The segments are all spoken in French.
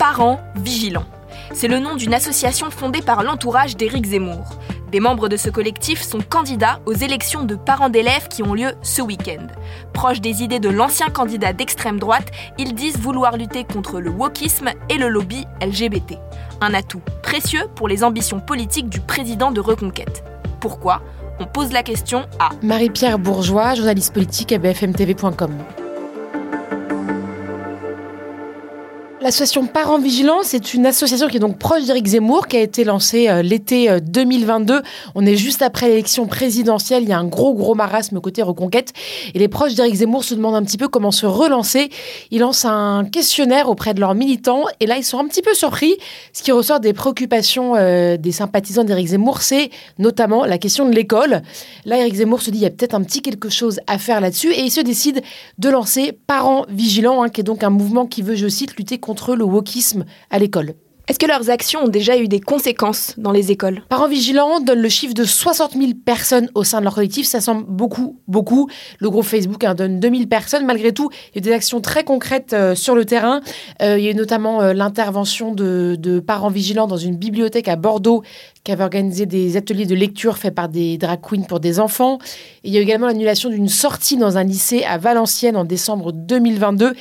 Parents vigilants. C'est le nom d'une association fondée par l'entourage d'Éric Zemmour. Des membres de ce collectif sont candidats aux élections de parents d'élèves qui ont lieu ce week-end. Proches des idées de l'ancien candidat d'extrême droite, ils disent vouloir lutter contre le wokisme et le lobby LGBT. Un atout précieux pour les ambitions politiques du président de Reconquête. Pourquoi? On pose la question à Marie-Pierre Bourgeois, journaliste politique à bfmtv.com. L'association Parents Vigilants, c'est une association qui est donc proche d'Éric Zemmour, qui a été lancée euh, l'été 2022. Euh, On est juste après l'élection présidentielle. Il y a un gros, gros marasme côté reconquête. Et les proches d'Éric Zemmour se demandent un petit peu comment se relancer. Ils lancent un questionnaire auprès de leurs militants. Et là, ils sont un petit peu surpris. Ce qui ressort des préoccupations euh, des sympathisants d'Éric Zemmour, c'est notamment la question de l'école. Là, Éric Zemmour se dit, il y a peut-être un petit quelque chose à faire là-dessus. Et il se décide de lancer Parents Vigilants, hein, qui est donc un mouvement qui veut, je cite, lutter contre contre le wokisme à l'école. Est-ce que leurs actions ont déjà eu des conséquences dans les écoles? Parents vigilants donne le chiffre de 60 000 personnes au sein de leur collectif. Ça semble beaucoup, beaucoup. Le groupe Facebook hein, donne 2000 personnes. Malgré tout, il y a des actions très concrètes euh, sur le terrain. Euh, il y a eu notamment euh, l'intervention de, de, parents vigilants dans une bibliothèque à Bordeaux qui avait organisé des ateliers de lecture faits par des drag queens pour des enfants. il y a eu également l'annulation d'une sortie dans un lycée à Valenciennes en décembre 2022.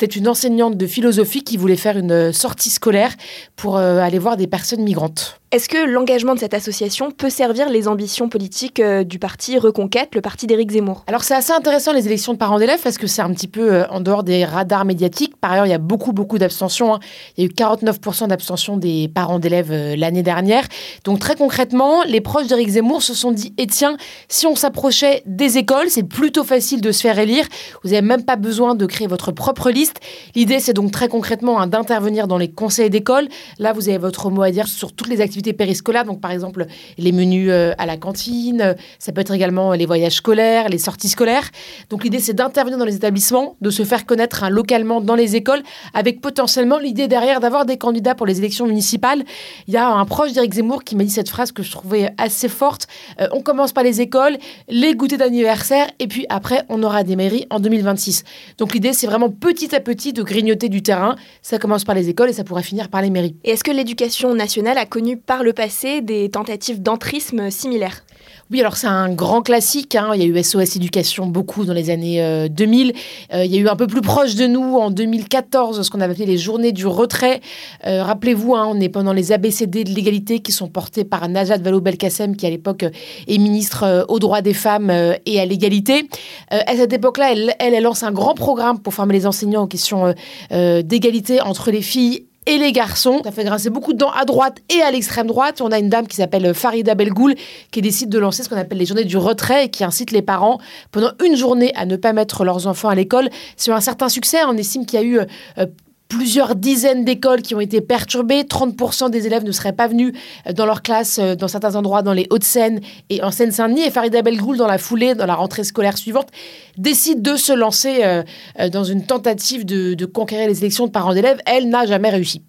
C'était une enseignante de philosophie qui voulait faire une sortie scolaire pour euh, aller voir des personnes migrantes. Est-ce que l'engagement de cette association peut servir les ambitions politiques euh, du parti Reconquête, le parti d'Éric Zemmour? Alors c'est assez intéressant les élections de parents d'élèves parce que c'est un petit peu euh, en dehors des radars médiatiques. Par ailleurs, il y a beaucoup beaucoup d'abstention. Hein. Il y a eu 49% d'abstention des parents d'élèves euh, l'année dernière. Donc très concrètement, les proches d'Éric Zemmour se sont dit "Et eh tiens, si on s'approchait des écoles, c'est plutôt facile de se faire élire. Vous n'avez même pas besoin de créer votre propre liste. L'idée c'est donc très concrètement hein, d'intervenir dans les conseils d'école. Là, vous avez votre mot à dire sur toutes les activités périscolaires, donc par exemple les menus euh, à la cantine, ça peut être également les voyages scolaires, les sorties scolaires. Donc l'idée c'est d'intervenir dans les établissements, de se faire connaître hein, localement dans les écoles, avec potentiellement l'idée derrière d'avoir des candidats pour les élections municipales. Il y a un proche d'Éric Zemmour qui m'a dit cette phrase que je trouvais assez forte. Euh, on commence par les écoles, les goûters d'anniversaire, et puis après on aura des mairies en 2026. Donc l'idée c'est vraiment petit à petit de grignoter du terrain. Ça commence par les écoles et ça pourra finir par les mairies. Est-ce que l'éducation nationale a connu par le passé des tentatives d'entrisme similaires? Oui, alors c'est un grand classique. Hein. Il y a eu SOS Éducation beaucoup dans les années 2000. Euh, euh, il y a eu un peu plus proche de nous en 2014 ce qu'on avait appelé les journées du retrait. Euh, rappelez-vous, hein, on est pendant les ABCD de l'égalité qui sont portés par Najat Vallaud-Belkacem qui à l'époque est ministre aux droits des femmes et à l'égalité. à cette époque-là, elle, lance un grand programme pour former les enseignants aux questions d'égalité entre les filles et les garçons. Ça fait grincer beaucoup de dents à droite et à l'extrême droite. On a une dame qui s'appelle Farida Belgoul qui décide de lancer ce qu'on appelle les journées du retrait et qui incite les parents pendant une journée à ne pas mettre leurs enfants à l'école. C'est un certain succès. On estime qu'il y a eu euh, plusieurs dizaines d'écoles qui ont été perturbées. 30% des élèves ne seraient pas venus euh, dans leur classe euh, dans certains endroits dans les Hauts-de-Seine et en Seine-Saint-Denis. Et Farida Belgoul, dans la foulée, dans la rentrée scolaire suivante, décide de se lancer euh, dans une tentative de, de conquérir les élections de parents d'élèves. Elle n'a jamais réussi.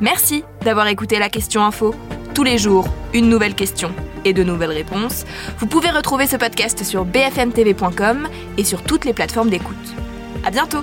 Merci d'avoir écouté la question info. Tous les jours, une nouvelle question et de nouvelles réponses. Vous pouvez retrouver ce podcast sur bfmtv.com et sur toutes les plateformes d'écoute. À bientôt!